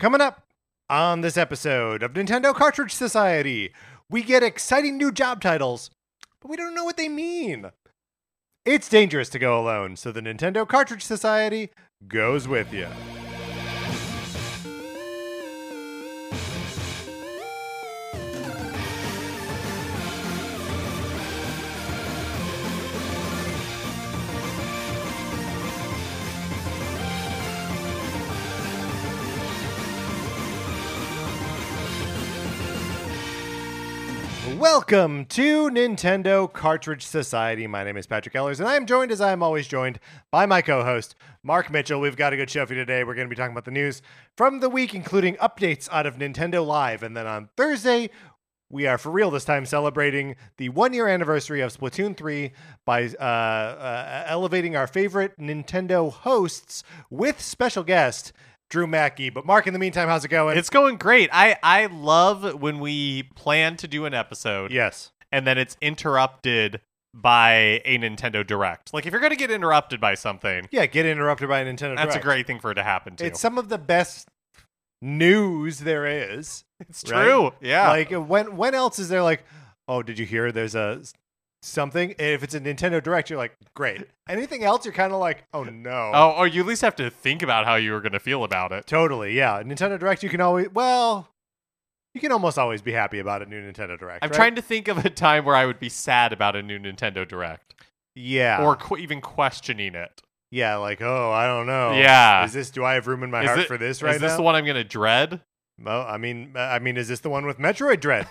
Coming up on this episode of Nintendo Cartridge Society, we get exciting new job titles, but we don't know what they mean. It's dangerous to go alone, so the Nintendo Cartridge Society goes with you. Welcome to Nintendo Cartridge Society. My name is Patrick Ellers, and I am joined, as I am always joined, by my co host, Mark Mitchell. We've got a good show for you today. We're going to be talking about the news from the week, including updates out of Nintendo Live. And then on Thursday, we are for real this time celebrating the one year anniversary of Splatoon 3 by uh, uh, elevating our favorite Nintendo hosts with special guest. Drew Mackey. But Mark, in the meantime, how's it going? It's going great. I I love when we plan to do an episode yes. and then it's interrupted by a Nintendo Direct. Like if you're going to get interrupted by something, Yeah, get interrupted by a Nintendo that's a great thing for it to happen to. It's some of the best news there is. it's right? true. Yeah. Like when when else is there like, oh, did you hear there's a something? And if it's a Nintendo Direct, you're like, great. Anything else, you're kind of like, oh no. oh, or you at least have to think about how you were going to feel about it. Totally, yeah. Nintendo Direct, you can always well, you can almost always be happy about a new Nintendo Direct. I'm right? trying to think of a time where I would be sad about a new Nintendo Direct yeah, or qu- even questioning it. yeah, like oh, I don't know. Yeah. is this? Do I have room in my Is heart it- for this right now? Is this now? the one I'm going to dread? Well, I mean, I mean, is this the one with Metroid Dread?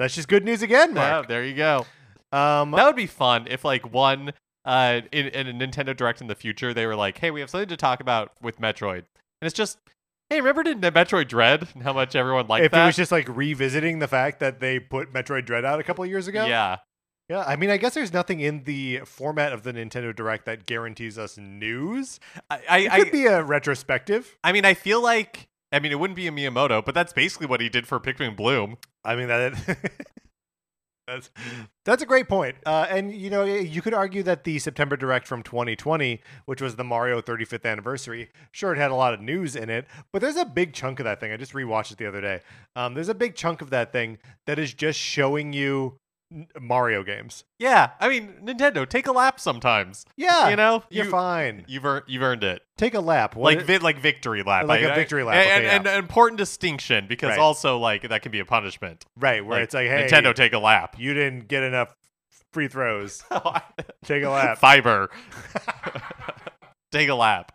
That's just good news again, Yeah, Mark. there you go. Um, That would be fun if like one uh in, in a Nintendo Direct in the future they were like, "Hey, we have something to talk about with Metroid." And it's just, "Hey, remember the Metroid Dread and how much everyone liked if that?" it was just like revisiting the fact that they put Metroid Dread out a couple of years ago. Yeah. Yeah, I mean, I guess there's nothing in the format of the Nintendo Direct that guarantees us news. I I, It I, could be a retrospective. I mean, I feel like I mean, it wouldn't be a Miyamoto, but that's basically what he did for Pikmin Bloom. I mean that. that's that's a great point. Uh, and you know, you could argue that the September Direct from 2020, which was the Mario 35th anniversary, sure it had a lot of news in it, but there's a big chunk of that thing. I just rewatched it the other day. Um, there's a big chunk of that thing that is just showing you Mario games. Yeah, I mean, Nintendo, take a lap sometimes. Yeah, you know, you're you, fine. You've earned, you've eurned it. Take a lap. What like vi- like victory lap, Like a a victory lap, and, okay, and, yeah. and an important distinction because Right. also like that can be a punishment. right where Like, it's like, hey, Nintendo, take a lap. you didn't get enough free throws. Take a lap. Fiber. take a lap.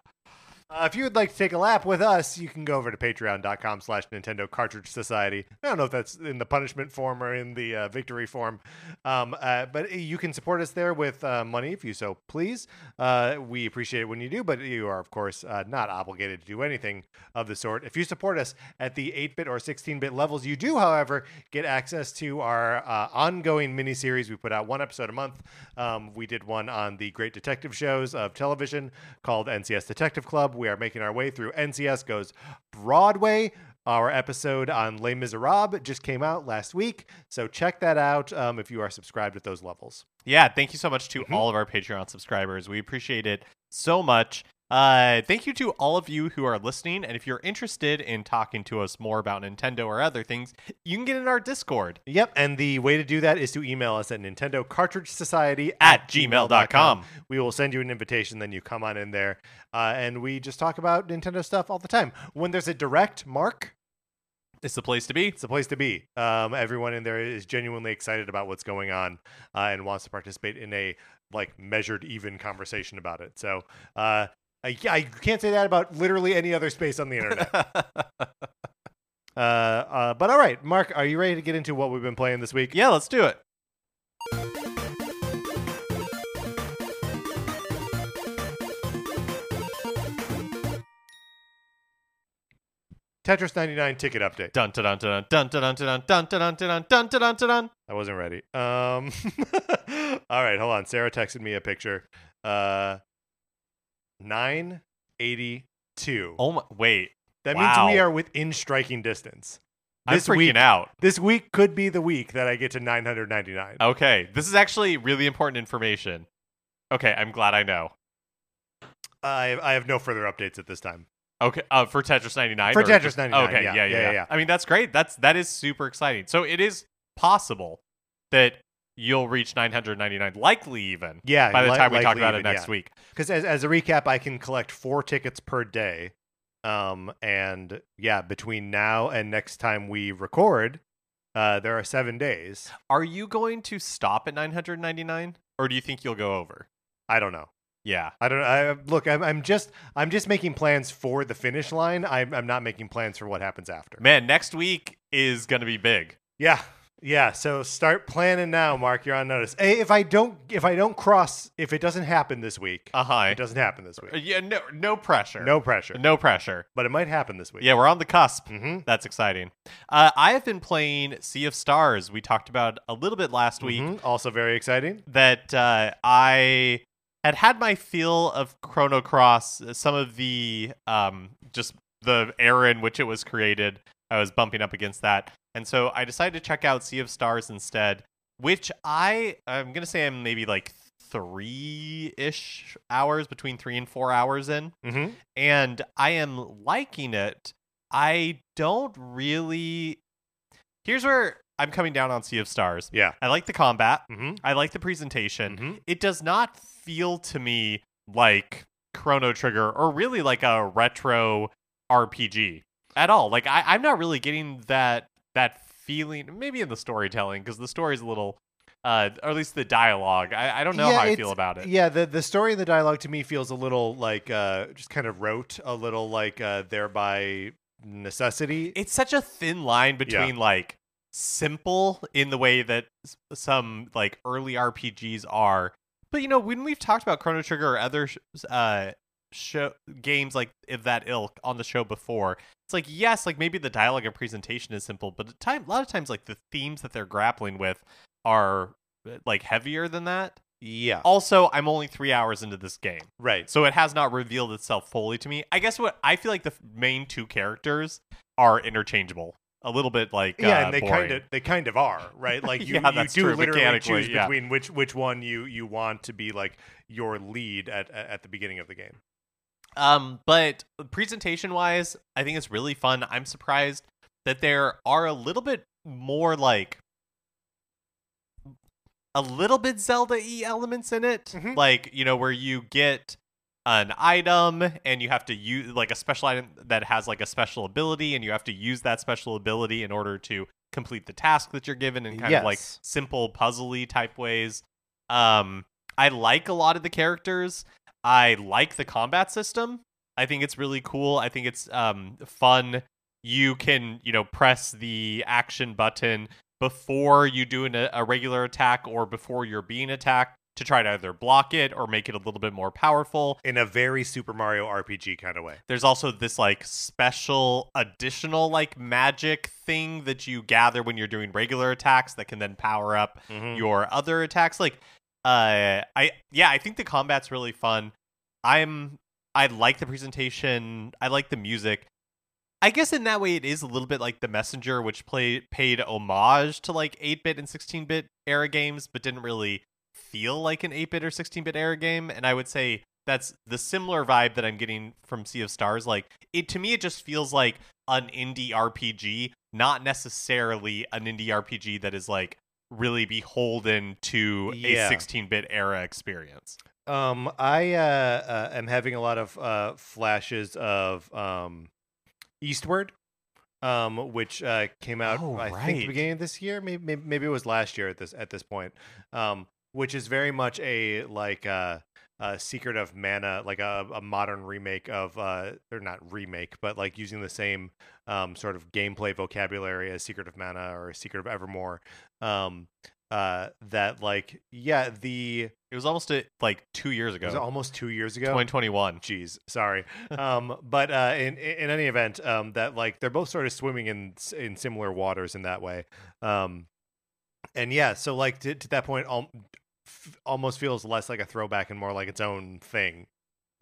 Uh, if you would like to take a lap with us, you can go over to patreon.com slash Nintendo Cartridge Society. I don't know if that's in the punishment form or in the uh, victory form, um, uh, but you can support us there with uh, money if you so please. Uh, we appreciate it when you do, but you are, of course, uh, not obligated to do anything of the sort. If you support us at the 8 bit or 16 bit levels, you do, however, get access to our ongoing miniseries. We put out one episode a month. Um, we did one on the great detective shows of television called NCS Detective Club. We are making our way through NCS Goes Broadway. Our episode on Les Miserables just came out last week, so check that out um, if you are subscribed at those levels. Yeah, thank you so much to Mhm. all of our Patreon subscribers. We appreciate it so much. Uh, thank you to all of you who are listening. And if you're interested in talking to us more about Nintendo or other things, you can get in our Discord. Yep, and the way to do that is to email us at Nintendo Cartridge Society At gmail.com. We will send you an invitation, then you come on in there, uh, and we just talk about Nintendo stuff all the time. When there's a direct, Mark, It's the place to be. it's the place to be. Um, everyone in there is genuinely excited about what's going on uh, and wants to participate in a like measured, even conversation about it. So. Uh, I, I can't say that about literally any other space on the internet. uh, uh, but all right, Mark, are you ready to get into what we've been playing this week? yeah, let's do it. Tetris 99 ticket update. Dun dun dun dun dun dun dun dun dun dun dun dun dun dun dun dun. I wasn't ready. Um, all right, hold on. Sarah texted me a picture. Uh, 982. Oh my! Wait, that wow. means we are within striking distance. I'm This freaking week, out. this week could be the week that I get to 999. Okay, this is actually really important information. Okay, I'm glad I know. I, I have no further updates at this time. Okay, uh, for Tetris 99. For Tetris just- 99, Okay, yeah, yeah, yeah, yeah, yeah. I mean, that's great. That's that is super exciting. So it is possible that you'll reach 999, likely even Yeah, by the li- time we talk about even, it next yeah. week. Because as, as a recap, I can collect four tickets per day. Um, and yeah, between now and next time we record, uh, there are seven days. Are you going to stop at 999, or do you think you'll go over? I don't know. Yeah. I don't. I look. I'm, I'm just. I'm just making plans for the finish line. I'm. I'm not making plans for what happens after. Man, next week is going to be big. Yeah. Yeah. So start planning now, Mark. You're on notice. Hey, if I don't. If I don't cross. If it doesn't happen this week. Uh huh. It doesn't happen this week. Yeah, no, no pressure. No pressure. no pressure. But it might happen this week. Yeah, we're on the cusp. Mm-hmm. That's exciting. Uh, I have been playing Sea of Stars. We talked about a little bit last week Mhm. Also very exciting. that uh, I had had my feel of Chrono Cross. uh, Some of the um, just the era in which it was created, I was bumping up against that, and so I decided to check out Sea of Stars instead. Which I I'm gonna say I'm maybe like three ish hours between three and four hours in Mm-hmm. and I am liking it. I don't really. Here's where I'm coming down on Sea of Stars. Yeah. I like the combat. Mm-hmm. I like the presentation. Mhm. It does not feel to me like Chrono Trigger or really like a retro RPG at all. Like I, I'm not really getting that that feeling. Maybe in the storytelling because the story's a little, uh, or at least the dialogue. I, I don't know Yeah, how I feel about it. Yeah, the the story and the dialogue to me feels a little like uh just kind of rote, a little like uh thereby necessity. it's such a thin line between like simple in the way that some like early RPGs are, but you know when we've talked about Chrono Trigger or other uh show games like of that ilk on the show before, it's like yes, like maybe the dialogue and presentation is simple, but at time a lot of times like the themes that they're grappling with are uh, like heavier than that. yeah. Also, I'm only three hours into this game. Right. So it has not revealed itself fully to me. I guess what I feel like the main two characters are interchangeable. A little bit like yeah, uh, and they kind of they kind of are, right? Like you, Yeah, you do true, literally choose yeah. between which which one you you want to be like your lead at at the beginning of the game. Um, but presentation wise, I think it's really fun. I'm surprised that there are a little bit more like a little bit Zelda y elements in it. Mhm. Like, you know, where you get an item and you have to use like a special item that has like a special ability and you have to use that special ability in order to complete the task that you're given in kind of like simple puzzly type ways. Um I like a lot of the characters. I like the combat system. I think it's really cool. I think it's um fun. You can, you know, press the action button before you do an, a regular attack or before you're being attacked to try to either block it or make it a little bit more powerful. In a very Super Mario RPG kind of way. There's also this like special additional like magic thing that you gather when you're doing regular attacks that can then power up Mhm. your other attacks. Like, uh, I yeah, I think the combat's really fun. I'm I like the presentation. I like the music. I guess in that way it is a little bit like The Messenger, which played paid homage to like 8-bit and 16-bit era games, but didn't really feel like an 8-bit or 16-bit era game. And I would say that's the similar vibe that I'm getting from Sea of Stars. Like it to me, it just feels like an indie RPG, not necessarily an indie RPG that is like really beholden to Yeah. a 16-bit era experience. Um, I uh, uh, am having a lot of uh, flashes of um, Eastward, um, which uh, came out Oh, I think the beginning of this year. Maybe, maybe maybe it was last year at this at this point. Um, which is very much a like uh, a Secret of Mana, like a, a modern remake of uh, or not remake, but like using the same um, sort of gameplay vocabulary as Secret of Mana or Secret of Evermore. Um, uh, that like yeah the It was almost uh like two years ago, was almost two years ago. 2021. Jeez, sorry. Um, but uh, in in any event, um, that like they're both sort of swimming in in similar waters in that way. Um, and yeah, so like to, to that point, al- f- almost feels less like a throwback and more like its own thing.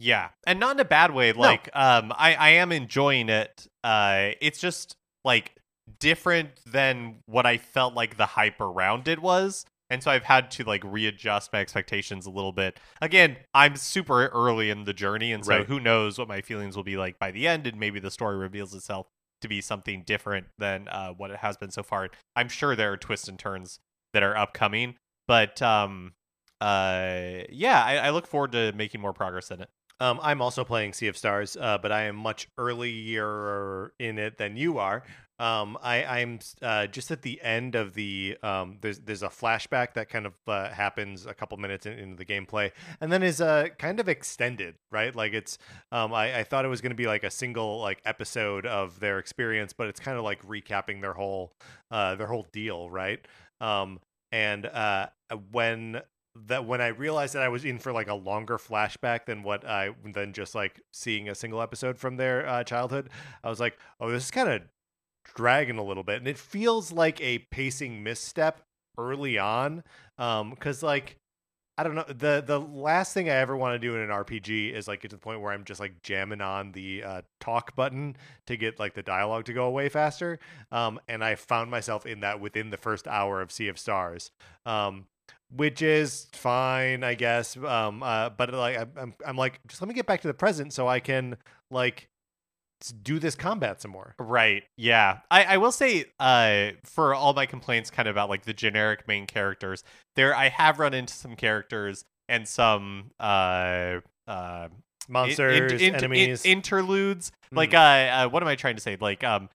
Yeah, and not in a bad way. Like, um, I I am enjoying it. Uh, it's just like different than what I felt like the hype around it was. And so I've had to like readjust my expectations a little bit. Again, I'm super early in the journey, and so Right. who knows what my feelings will be like by the end, and maybe the story reveals itself to be something different than uh, what it has been so far. I'm sure there are twists and turns that are upcoming, but um, uh, yeah, I, I look forward to making more progress in it. Um, I'm also playing Sea of Stars, uh, but I am much earlier in it than you are. Um, I, I'm uh, just at the end of the. Um, there's there's a flashback that kind of uh, happens a couple minutes in, into the gameplay, and then is uh, kind of extended, right? Like it's. Um, I, I thought it was going to be like a single like episode of their experience, but it's kind of like recapping their whole uh, their whole deal, right? Um, and uh, when that when I realized that I was in for like a longer flashback than what I than just like seeing a single episode from their uh, childhood, I was like, oh, this is kind of dragging a little bit, and it feels like a pacing misstep early on, um, because like. I don't know. the The last thing I ever want to do in an RPG is like get to the point where I'm just like jamming on the uh, talk button to get like the dialogue to go away faster. Um, and I found myself in that within the first hour of Sea of Stars. Um, which is fine, I guess. Um, uh, but like I'm, I'm, like, just let me get back to the present so I can like do this combat some more. Right. Yeah. I, I will say, uh, for all my complaints kind of about like the generic main characters, there I have run into some characters and some uh uh Monsters, in- in- in- enemies. interludes. Like Mm. uh, uh what am I trying to say? Like um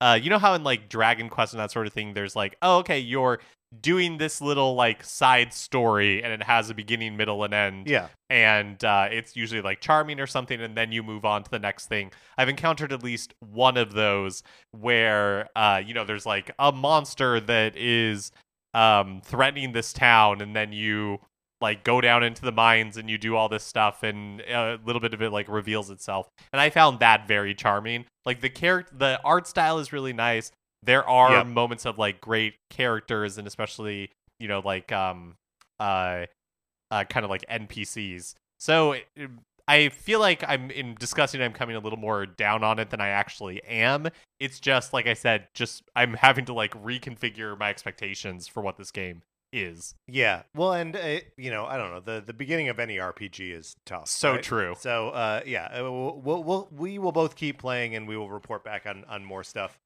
uh you know how in like Dragon Quest and that sort of thing there's like, oh okay, you're doing this little like side story and it has a beginning, middle, and end yeah, and uh, it's usually like charming or something, and then you move on to the next thing. I've encountered at least one of those where uh, you know there's like a monster that is um, threatening this town, and then you like go down into the mines and you do all this stuff, and a little bit of it like reveals itself. And I found that very charming. Like the character, the art style is really nice. There are Yep. moments of like great characters, and especially you know like um uh uh, kind of like NPCs. So it- I feel like I'm in discussing. I'm coming a little more down on it than I actually am. It's just like I said, just I'm having to like reconfigure my expectations for what this game is. yeah. Well, and uh, you know, I don't know. the The beginning of any RPG is tough. So right? true. So uh, yeah, uh, we'll, we'll, we'll we will both keep playing, and we will report back on on more stuff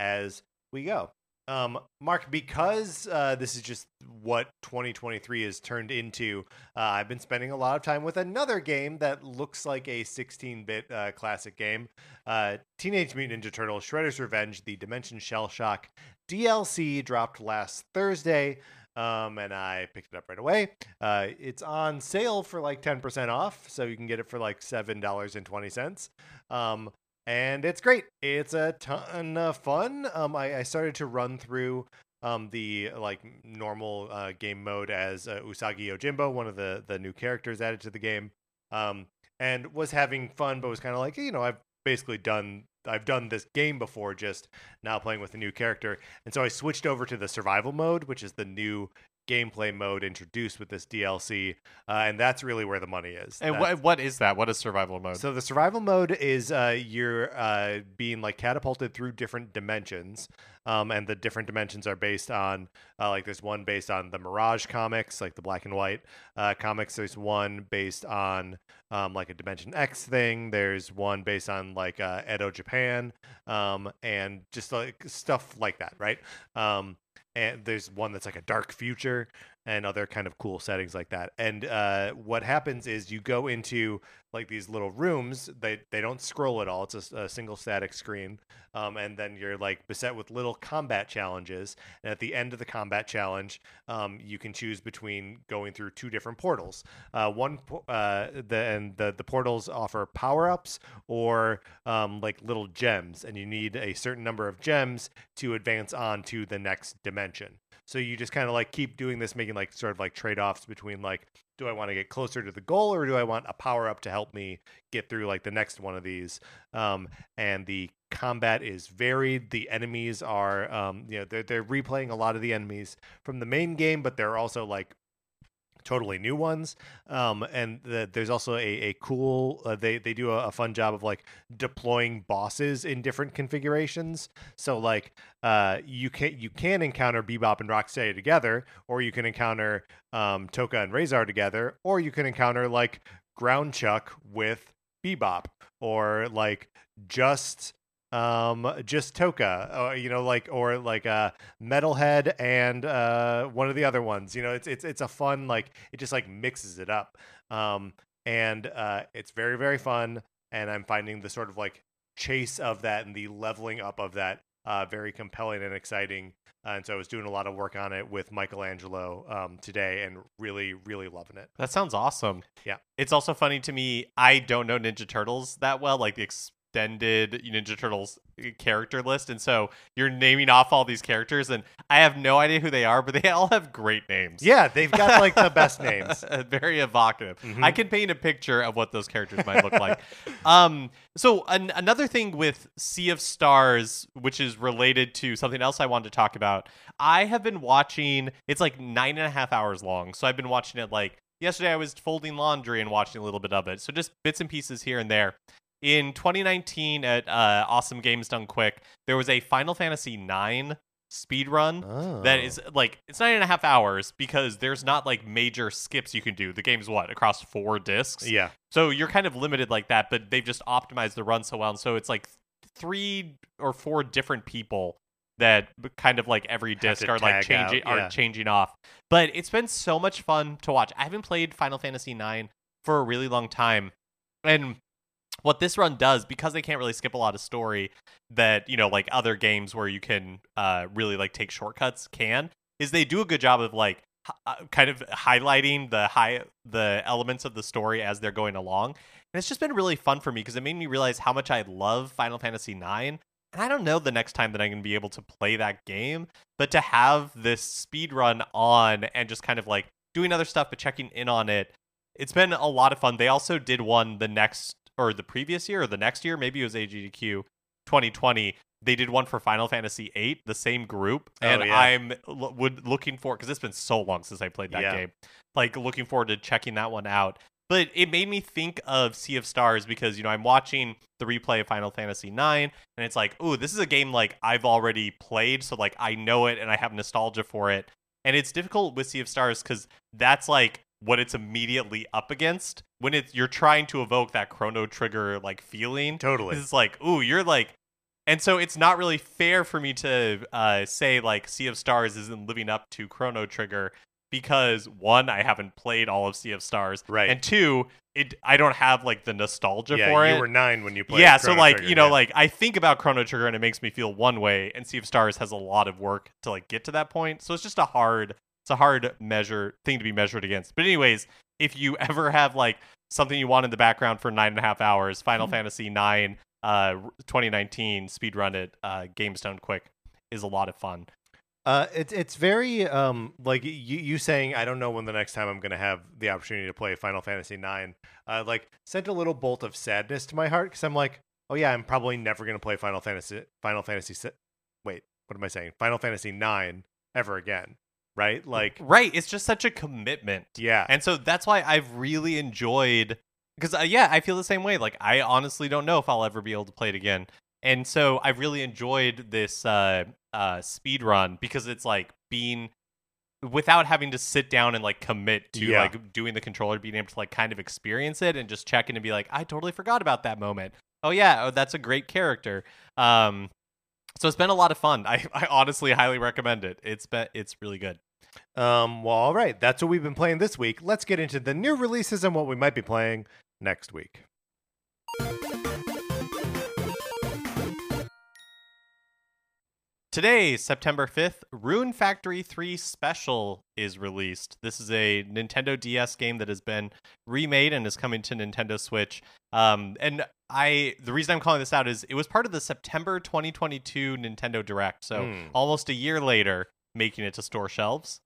as we go. Um, Mark, because uh, this is just what 2023 has turned into, uh, I've been spending a lot of time with another game that looks like a 16-bit uh, classic game, uh, Teenage Mutant Ninja Turtles: Shredder's Revenge. The Dimension Shellshock DLC dropped last Thursday um, and I picked it up right away. Uh, it's on sale for like 10% off, so you can get it for like $7.20. Um, and it's great. It's a ton of fun. Um, I, I started to run through um, the like normal uh, game mode as uh, Usagi Yojimbo, one of the the new characters added to the game, um, and was having fun, but was kind of like, you know, I've basically done I've done this game before, just now playing with a new character, and so I switched over to the survival mode, which is the new gameplay mode introduced with this DLC, uh, and that's really where the money is. And That's- what what is that? What is survival mode? so the survival mode is uh, you're uh, being like catapulted through different dimensions, um, and the different dimensions are based on uh, like there's one based on the Mirage comics, like the black and white uh, comics. There's one based on um, like a Dimension X thing. There's one based on like uh, Edo Japan, um, and just like stuff like that, right? Um, and there's one that's like a dark future and other kind of cool settings like that. And uh, what happens is you go into like these little rooms. They they don't scroll at all. It's a single static screen. Um, and then you're like beset with little combat challenges. And at the end of the combat challenge, um, you can choose between going through two different portals. Uh, one uh, the and the the portals offer power ups or um, like little gems, and you need a certain number of gems to advance on to the next dimension. So you just kind of like keep doing this, making like sort of like trade offs between like, do I want to get closer to the goal or do I want a power up to help me get through like the next one of these? Um, and the combat is varied. The enemies are, um, you know, they're, they're replaying a lot of the enemies from the main game, but they're also like totally new ones um and the, there's also a, a cool uh, they they do a, a fun job of like deploying bosses in different configurations. So like uh you can you can encounter bebop and rocksteady together or you can encounter um Tokka and Rahzar together or you can encounter like Groundchuck with bebop or like just um just Tokka or you know like or like uh metalhead and uh one of the other ones you know it's it's it's a fun like it just like mixes it up um and uh it's very very fun and i'm finding the sort of like chase of that and the leveling up of that uh very compelling and exciting uh, and so i was doing a lot of work on it with michelangelo um today and really really loving it That sounds awesome. Yeah. It's also funny to me. I don't know Ninja Turtles that well, like the extended Ninja Turtles character list. And so you're naming off all these characters, and I have no idea who they are, but they all have great names. yeah they've got like the best names Very evocative. Mhm. I can paint a picture of what those characters might look like. Um, so an- another thing with Sea of Stars, which is related to something else I wanted to talk about, I have been watching. It's like nine and a half hours long, so I've been watching it like yesterday. I was folding laundry and watching a little bit of it, so just bits and pieces here and there. In 2019, at uh, Awesome Games Done Quick, there was a Final Fantasy IX speed run oh. that is like it's nine and a half hours because there's not like major skips you can do. The game's what across four discs, yeah so you're kind of limited like that. But they've just optimized the run so well, and so it's like three or four different people that kind of like every disc are like changing yeah. are changing off. But it's been so much fun to watch. I haven't played Final Fantasy IX for a really long time, and what this run does because they can't really skip a lot of story that you know like other games where you can uh really like take shortcuts can is they do a good job of like uh, kind of highlighting the high the elements of the story as they're going along. And it's just been really fun for me because it made me realize how much I love Final Fantasy IX and I don't know the next time that I'm going to be able to play that game but to have this speed run on and just kind of like doing other stuff but checking in on it it's been a lot of fun. They also did one the next or the previous year or the next year, maybe it was AGDQ 2020. They did one for Final Fantasy VIII, the same group, Oh, and yeah. I'm l- would looking for because it's been so long since I played that Yeah. game. Like looking forward to checking that one out. But it made me think of Sea of Stars because you know I'm watching the replay of Final Fantasy IX, and it's like, oh, this is a game like I've already played, so like I know it and I have nostalgia for it. And it's difficult with Sea of Stars because that's like what it's immediately up against when it's you're trying to evoke that Chrono Trigger like feeling. totally It's like, ooh, you're like, and so it's not really fair for me to uh, say like Sea of Stars isn't living up to Chrono Trigger because one, I haven't played all of Sea of Stars, Right. and two, it I don't have like the nostalgia yeah for you it. were nine when you played yeah, so like Trigger, you know, yeah. like I think about Chrono Trigger and it makes me feel one way, and Sea of Stars has a lot of work to like get to that point. So it's just a hard, it's a hard measure thing to be measured against. But anyways, if you ever have like something you want in the background for nine and a half hours, Final Mm-hmm. Fantasy Nine, uh, 2019 speedrun it, uh, Games Done Quick is a lot of fun. Uh, it's it's very um like you you saying I don't know when the next time I'm gonna have the opportunity to play Final Fantasy Nine. Uh, like sent a little bolt of sadness to my heart because I'm like, oh yeah, I'm probably never gonna play Final Fantasy Final Fantasy. si- Wait, what am I saying? Final Fantasy Nine ever again, right? Like, Right, it's just such a commitment. yeah, And so that's why I've really enjoyed because uh, yeah, I feel the same way. Like I honestly don't know if I'll ever be able to play it again. And so I've really enjoyed this uh uh speed run because it's like being without having to sit down and like commit to Yeah. like doing the controller being able to like kind of experience it and just check in and be like I totally forgot about that moment. Oh yeah, oh, that's a great character. Um so it's been a lot of fun. I, I honestly highly recommend it. It's been it's really good. Um, well, all right. That's what we've been playing this week. Let's get into the new releases and what we might be playing next week. Today, September 5th, Rune Factory 3 Special is released. This is a Nintendo DS game that has been remade and is coming to Nintendo Switch. Um, and I the reason I'm calling this out is it was part of the September 2022 Nintendo Direct. So Hmm. almost a year later, making it to store shelves.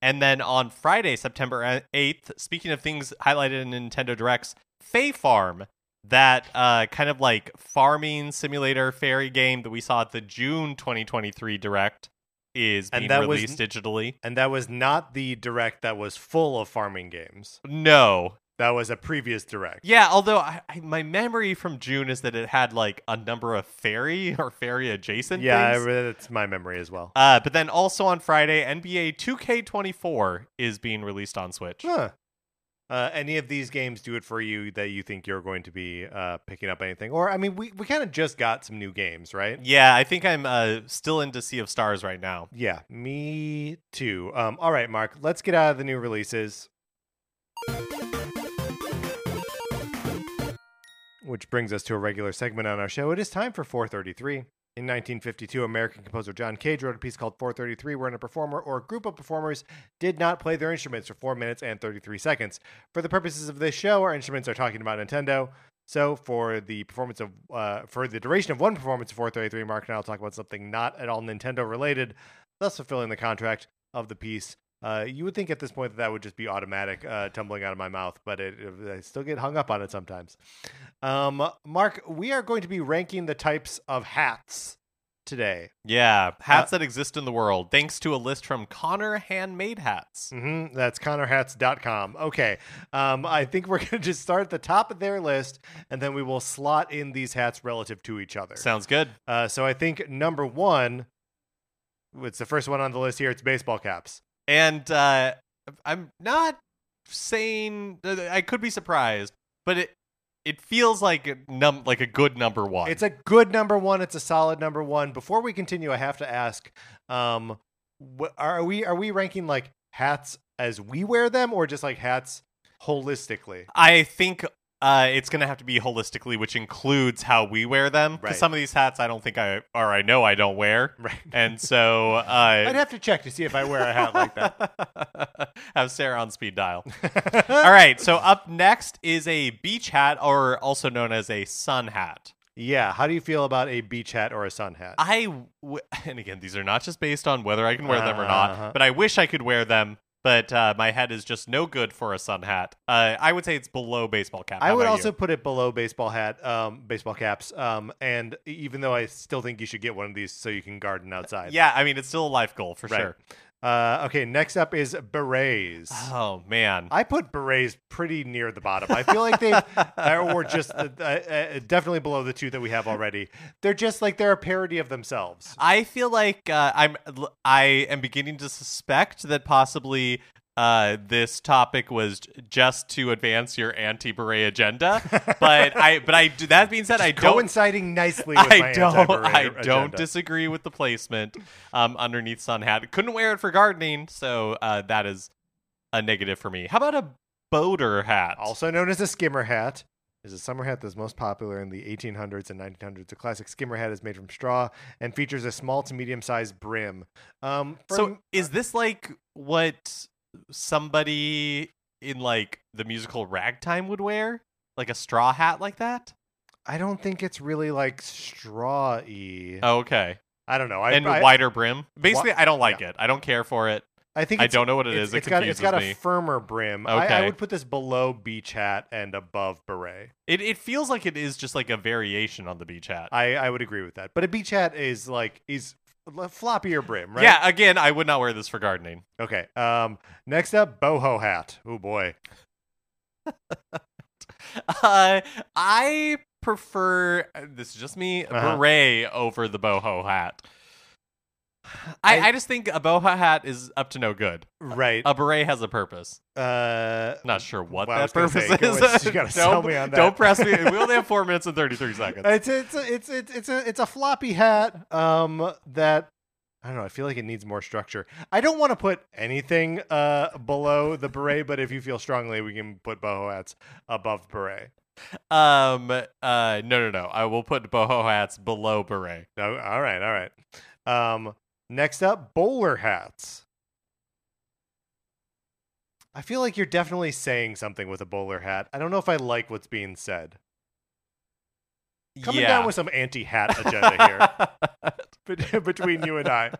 And then on Friday, September 8th, speaking of things highlighted in Nintendo Directs, Fae Farm, that uh, kind of like farming simulator fairy game that we saw at the June 2023 Direct, is And being that was- released digitally. And that was not the direct that was full of farming games. No. That was a previous direct. Yeah, although I, I, my memory from June is that it had like a number of fairy or fairy adjacent Yeah, things. I- that's my memory as well. Uh, but then also on Friday, NBA 2K24 is being released on Switch. Huh. Uh, any of these games do it for you that you think you're going to be uh, picking up anything? Or, I mean, we, we kind of just got some new games, right? Yeah, I think I'm uh, still into Sea of Stars right now. Yeah, me too. Um, all right, Mark, let's get out of the new releases. Which brings us to a regular segment on our show. It is time for 433. In 1952, American composer John Cage wrote a piece called 433, wherein a performer or a group of performers did not play their instruments for 4 minutes and 33 seconds. For the purposes of this show, our instruments are talking about Nintendo. So, for the performance of, uh, for the duration of one performance of 433, Mark and I will talk about something not at all Nintendo related, thus fulfilling the contract of the piece. Uh, you would think at this point that that would just be automatic, uh, tumbling out of my mouth, but it, it- I still get hung up on it sometimes. Um, Mark, we are going to be ranking the types of hats today. Yeah, hats that exist in the world, thanks to a list from Conner Handmade Hats. hmm That's connerhats.com. Okay. Um, I think we're going to just start at the top of their list, and then we will slot in these hats relative to each other. Sounds good. Uh, so I think number one, it's the first one on the list here. It's baseball caps. And uh, I'm not saying I could be surprised, but it it feels like a num like a good number one. It's a good number one. It's a solid number one. Before we continue, I have to ask: um, wh- Are we are we ranking like hats as we wear them, or just like hats holistically? I think uh, it's gonna have to be holistically, which includes how we wear them. 'Cause Right. some of these hats I don't think I or I know I don't wear, Right. and so uh, I'd have to check to see if I wear a hat like that. have Sarah on speed dial. All right, so up next is a beach hat, or also known as a sun hat. Yeah. How do you feel about a beach hat or a sun hat? I w- and again, these are not just based on whether I can wear them or Uh-huh. not, but I wish I could wear them. But uh, my head is just no good for a sun hat. Uh, I would say it's below baseball cap. I would also you? put it below baseball hat, um, baseball caps. Um, and even though I still think you should get one of these so you can garden outside. Yeah, I mean it's still a life goal for Right. sure. Uh, okay. Next up is berets. Oh man, I put berets pretty near the bottom. I feel like they've, or just uh, uh, uh, definitely below the two that we have already. They're just like they're a parody of themselves. I feel like uh, I'm I am beginning to suspect that possibly uh, this topic was just to advance your anti-beret agenda. but I but I that being said, I don't Coinciding nicely with my I don't. I don't disagree with the placement um, underneath sun hat. Couldn't wear it for gardening, so uh, that is a negative for me. How about a boater hat? Also known as a skimmer hat, is a summer hat that's most popular in the 1800s and 1900s. A classic skimmer hat is made from straw and features a small to medium-sized brim. Um, so is this like what somebody in like the musical Ragtime would wear? Like a straw hat like that? I don't think it's really like straw-y. Oh, okay. I don't know. I, and I, wider brim. Basically, I don't like it. I don't care for it. I think I don't know what it it's, is. It it's got it's confuses got a me. firmer brim. I, I would put this below beach hat and above beret. It it feels like it is just like a variation on the beach hat. I, I would agree with that. But a beach hat is like is floppier brim, right? Yeah, again, I would not wear this for gardening. Okay. Um. Next up, boho hat. Oh boy. Uh, I prefer uh, this is just me Uh-huh. beret over the boho hat. I, I- I just think a boho hat is up to no good. Right. A beret has a purpose. Uh. Not sure what Well, that purpose say, is. you gotta don't, me on that. don't press me. We only have four minutes and thirty three seconds. It's it's a, it's it's it's a it's a floppy hat. Um. That. I don't know. I feel like it needs more structure. I don't want to put anything uh below the beret, but if you feel strongly, we can put boho hats above beret. Um. Uh. No. No. No. I will put boho hats below beret. No, all right, all right. Um, next up, bowler hats. I feel like you're definitely saying something with a bowler hat. I don't know if I like what's being said. Coming yeah. down with some anti-hat agenda here bet- between you and I.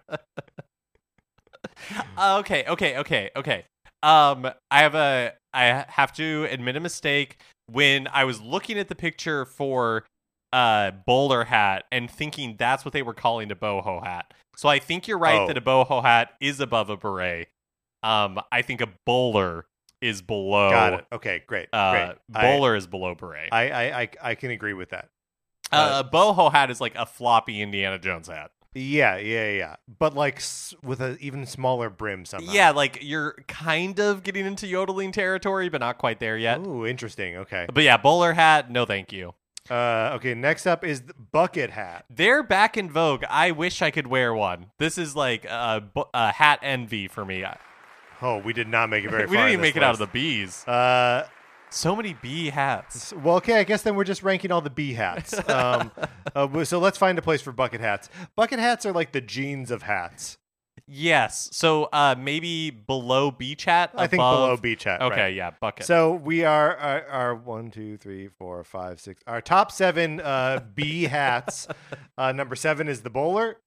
okay, okay, okay, okay. Um, I have a, I have to admit a mistake. When I was looking at the picture for uh, bowler hat and thinking that's what they were calling a boho hat. So I think you're right Oh. that a boho hat is above a beret. Um, I think a bowler is below. Got it. Okay, great. Uh, great. I- bowler is below beret. I, I, I, I can agree with that. uh, a boho hat is like a floppy Indiana Jones hat. Yeah, yeah, yeah. But like s- with an even smaller brim somehow. Yeah, like you're kind of getting into yodeling territory, but not quite there yet. Ooh, interesting. Okay. But yeah, bowler hat, no thank you. Uh, okay. Next up is the bucket hat. They're back in vogue. I wish I could wear one. This is like a, a hat envy for me. I- Oh, we did not make it very we far. didn't even make it out of the bees. Uh, So many bee hats. well, okay. I guess then we're just ranking all the bee hats. Um, uh, so let's find a place for bucket hats. Bucket hats are like the jeans of hats. Yes. So uh, maybe below beach hat. I think above- below beach hat. Okay, right. yeah, bucket. So we are our, our one, two, three, four, five, six. Our top seven uh, B hats. Uh, number seven is the bowler.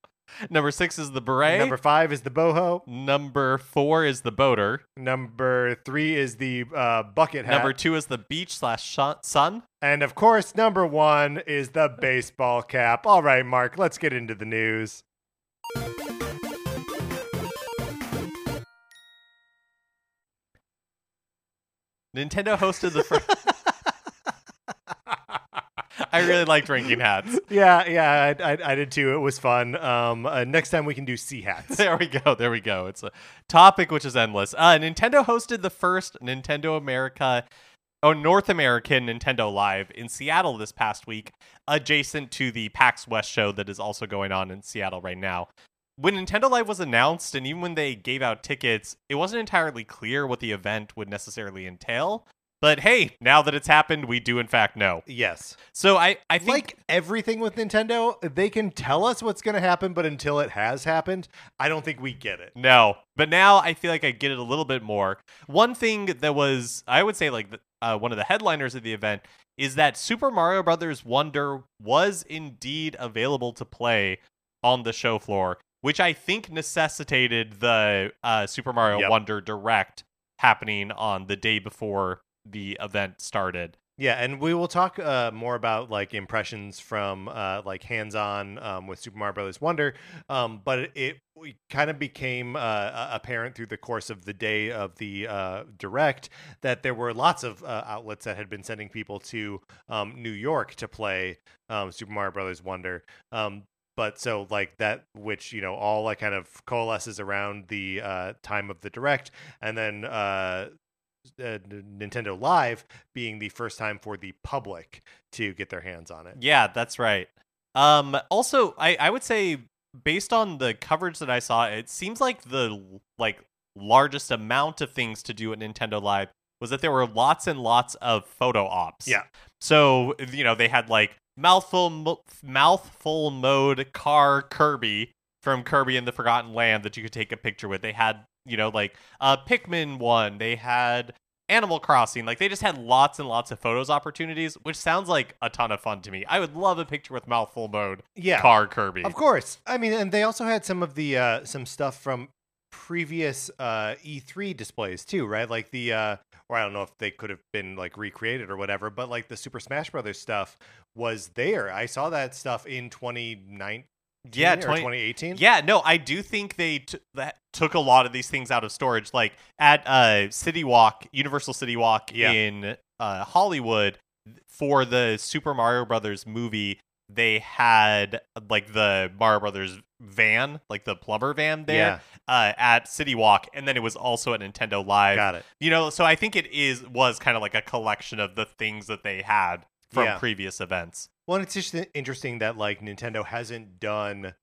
number six is the beret. Number five is the boho. Number four is the boater. Number three is the uh, bucket hat. Number two is the beach slash sh- sun. and of course, number one is the baseball cap. All right, Mark, let's get into the news. Nintendo hosted the first. I really liked ranking hats. Yeah, yeah, I, I, I did too. It was fun. Um, uh, next time we can do C hats. There we go. There we go. It's a topic which is endless. Uh, Nintendo hosted the first Nintendo America, oh North American Nintendo Live in Seattle this past week, adjacent to the PAX West show that is also going on in Seattle right now. When Nintendo Live was announced, and even when they gave out tickets, it wasn't entirely clear what the event would necessarily entail. But hey, now that it's happened, we do in fact know. Yes. So I, I think like everything with Nintendo, they can tell us what's going to happen, but until it has happened, I don't think we get it. No, but now I feel like I get it a little bit more. One thing that was, I would say, like the, uh, one of the headliners of the event is that Super Mario Brothers Wonder was indeed available to play on the show floor, which I think necessitated the uh, Super Mario Yep. Wonder Direct happening on the day before the event started. Yeah, and we will talk uh, more about like impressions from uh, like hands-on um, with Super Mario Brothers Wonder. Um, but it, it kind of became uh, apparent through the course of the day of the uh, direct that there were lots of uh, outlets that had been sending people to um, New York to play um, Super Mario Brothers Wonder. But so like that, which you know, all like kind of coalesces around the uh, time of the direct, and then uh, uh, Nintendo Live being the first time for the public to get their hands on it. Yeah, that's right. Um, also, I, I would say based on the coverage that I saw, it seems like the like largest amount of things to do at Nintendo Live was that there were lots and lots of photo ops. Yeah. So you know they had like mouthful mo- mouthful mode car Kirby from Kirby and the Forgotten Land that you could take a picture with. They had you know like uh Pikmin one. They had Animal Crossing. Like they just had lots and lots of photos opportunities, which sounds like a ton of fun to me. I would love a picture with mouthful mode Yeah, car Kirby. of course. I mean, and they also had some of the uh, some stuff from previous uh, E3 displays too, right? Like the uh, or I don't know if they could have been like recreated or whatever, but like the Super Smash Brothers stuff was there. I saw that stuff in 2019 Yeah, or 20 2018. Yeah, no, I do think they t- that took a lot of these things out of storage. Like at uh, City Walk, Universal City Walk Yeah. in uh, Hollywood, for the Super Mario Brothers movie, they had like the Mario Brothers van, like the plumber van there Yeah, uh, at City Walk, and then it was also at Nintendo Live. got it. You know, so I think it is was kind of like a collection of the things that they had from Yeah. previous events. Well, and it's just interesting that like Nintendo hasn't done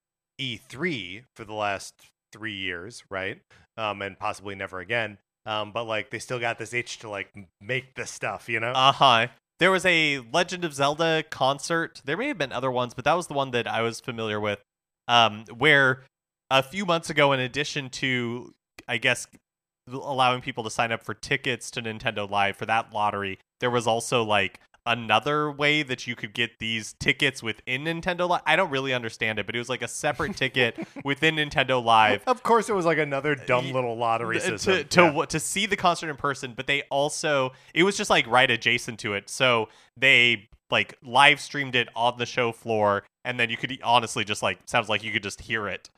E3 for the last three years, right? Um, and possibly never again. Um, but like they still got this itch to like make the stuff, you know? Uh huh. There was a Legend of Zelda concert. There may have been other ones, but that was the one that I was familiar with. Um, where a few months ago, in addition to, I guess, allowing people to sign up for tickets to Nintendo Live for that lottery, there was also like another way that you could get these tickets within Nintendo Live. I don't really understand it, but it was like a separate ticket within Nintendo Live of course, it was like another dumb little lottery system. to to Yeah. to see the concert in person but they also it was just like right adjacent to it so they like live streamed it on the show floor, and then you could honestly just like sounds like you could just hear it.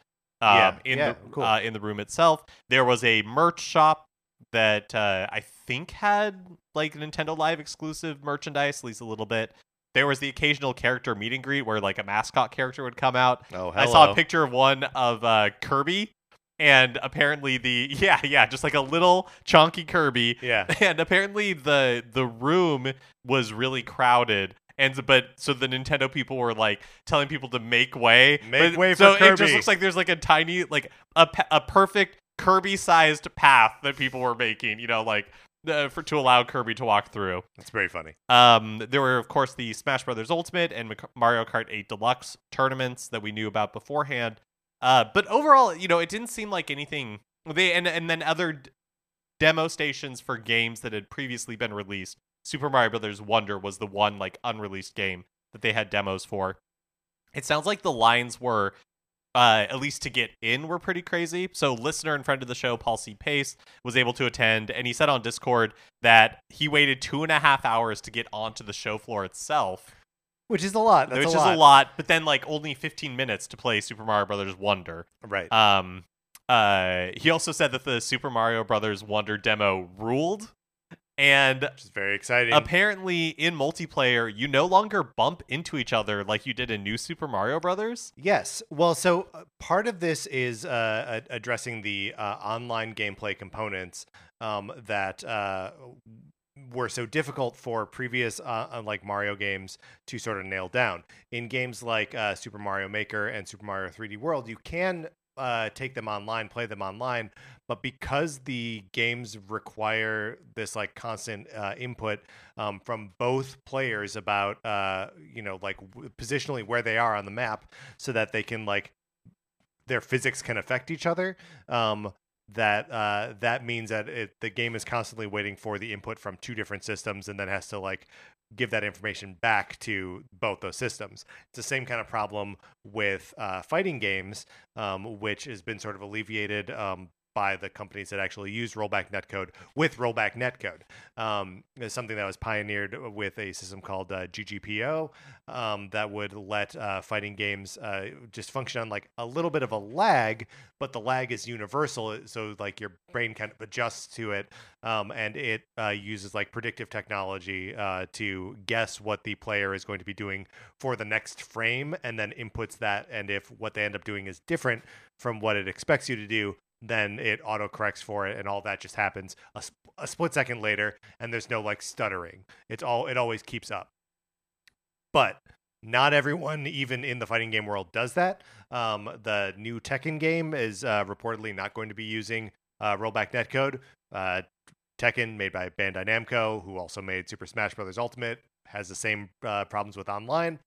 Um, Yeah, in yeah, the cool. uh, in the room itself. There was a merch shop that uh, I think had like Nintendo Live exclusive merchandise, at least a little bit. There was the occasional character meet and greet where like a mascot character would come out. Oh, hello. I saw a picture of one of uh, Kirby, and apparently the yeah yeah just like a little chunky Kirby, Yeah. and apparently the the room was really crowded. And but so the Nintendo people were like telling people to make way, Make but- way so for it just looks like there's like a tiny like a a perfect Kirby sized path that people were making, you know, like uh, for to allow Kirby to walk through. That's very funny. Um, there were, of course, the Smash Brothers Ultimate and Mario Kart 8 Deluxe tournaments that we knew about beforehand. Uh, but overall, you know, it didn't seem like anything. They and and then other d- demo stations for games that had previously been released. Super Mario Brothers Wonder was the one like unreleased game that they had demos for. It sounds like the lines were uh, at least to get in, were pretty crazy. So, listener and friend of the show, Paul C. Pace, was able to attend, and he said on Discord that he waited two and a half hours to get onto the show floor itself, Which is a lot. That's which a is lot. a lot. But then, like, only 15 minutes to play Super Mario Brothers Wonder. Right. Um, uh, he also said that the Super Mario Brothers Wonder demo ruled, and Which is very exciting. apparently in multiplayer, you no longer bump into each other like you did in New Super Mario Brothers. Yes. Well, so uh, part of this is uh, addressing the uh, online gameplay components um, that uh, were so difficult for previous uh, uh, like Mario games to sort of nail down. In games like uh, Super Mario Maker and Super Mario 3D World, you can uh, take them online, play them online, but because the games require this like constant uh, input um, from both players about uh, you know like w- positionally where they are on the map, so that they can like their physics can affect each other. Um, that uh, that means that it, the game is constantly waiting for the input from two different systems, and then has to like give that information back to both those systems. It's the same kind of problem with uh, fighting games, um, which has been sort of alleviated um, by the companies that actually use rollback netcode with rollback netcode. Um, something that was pioneered with a system called uh, GGPO um, that would let uh, fighting games uh, just function on like a little bit of a lag, but the lag is universal. So like your brain kind of adjusts to it, um, and it uh, uses like predictive technology uh, to guess what the player is going to be doing for the next frame, and then inputs that. And if what they end up doing is different from what it expects you to do, then it auto corrects for it, and all that just happens a, sp- a split second later, and there's no like stuttering. It's all it always keeps up. But not everyone, even in the fighting game world, does that. Um, the new Tekken game is uh, reportedly not going to be using uh, rollback netcode. Uh, Tekken, made by Bandai Namco, who also made Super Smash Bros. Ultimate, has the same uh, problems with online.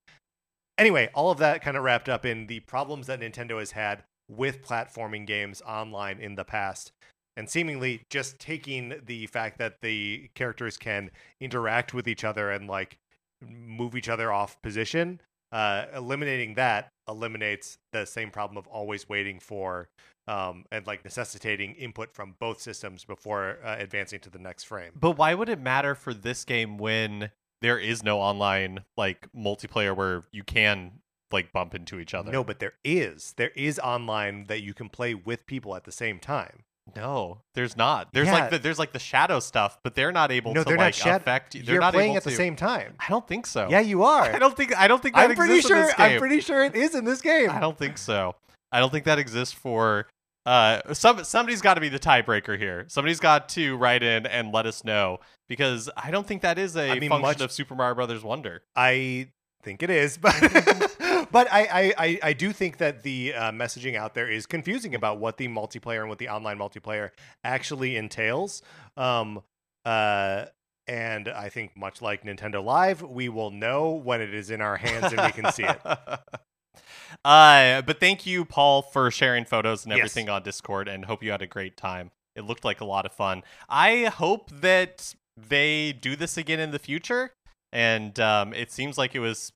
Anyway, all of that kind of wrapped up in the problems that Nintendo has had with platforming games online in the past. And seemingly just taking the fact that the characters can interact with each other and like move each other off position, uh, eliminating that eliminates the same problem of always waiting for um, and like necessitating input from both systems before uh, advancing to the next frame. But why would it matter for this game when there is no online like multiplayer where you can like bump into each other? No, but there is. There is online that you can play with people at the same time. No, there's not. There's Yeah. like the, there's like the shadow stuff, but they're not able no, to they're like not shat- affect. They're You're not playing at the to. same time. I don't think so. Yeah, you are. I don't think I don't think that I'm pretty sure. this game. I'm pretty sure it is in this game. I don't think so. I don't think that exists for uh some somebody's got to be the tiebreaker here. Somebody's got to write in and let us know because I don't think that is a I mean, function much- of Super Mario Brothers Wonder. I think it is, but but I, I, I, do think that the uh, messaging out there is confusing about what the multiplayer and what the online multiplayer actually entails. Um, uh, and I think much like Nintendo Live, we will know when it is in our hands and we can see it. uh, but thank you, Paul, for sharing photos and Yes. everything on Discord, and hope you had a great time. It looked like a lot of fun. I hope that they do this again in the future, and um, it seems like it was,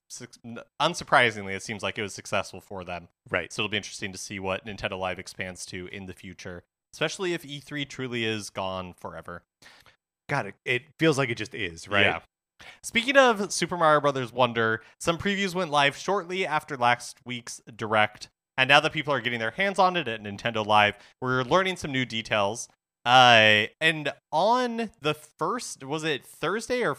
unsurprisingly, it seems like it was successful for them. Right. So it'll be interesting to see what Nintendo Live expands to in the future, especially if E3 truly is gone forever. God, it, it feels like it just is, right? Yeah. Speaking of Super Mario Brothers Wonder, some previews went live shortly after last week's direct, and now that people are getting their hands on it at Nintendo Live, we're learning some new details. Uh, and on the first, was it Thursday or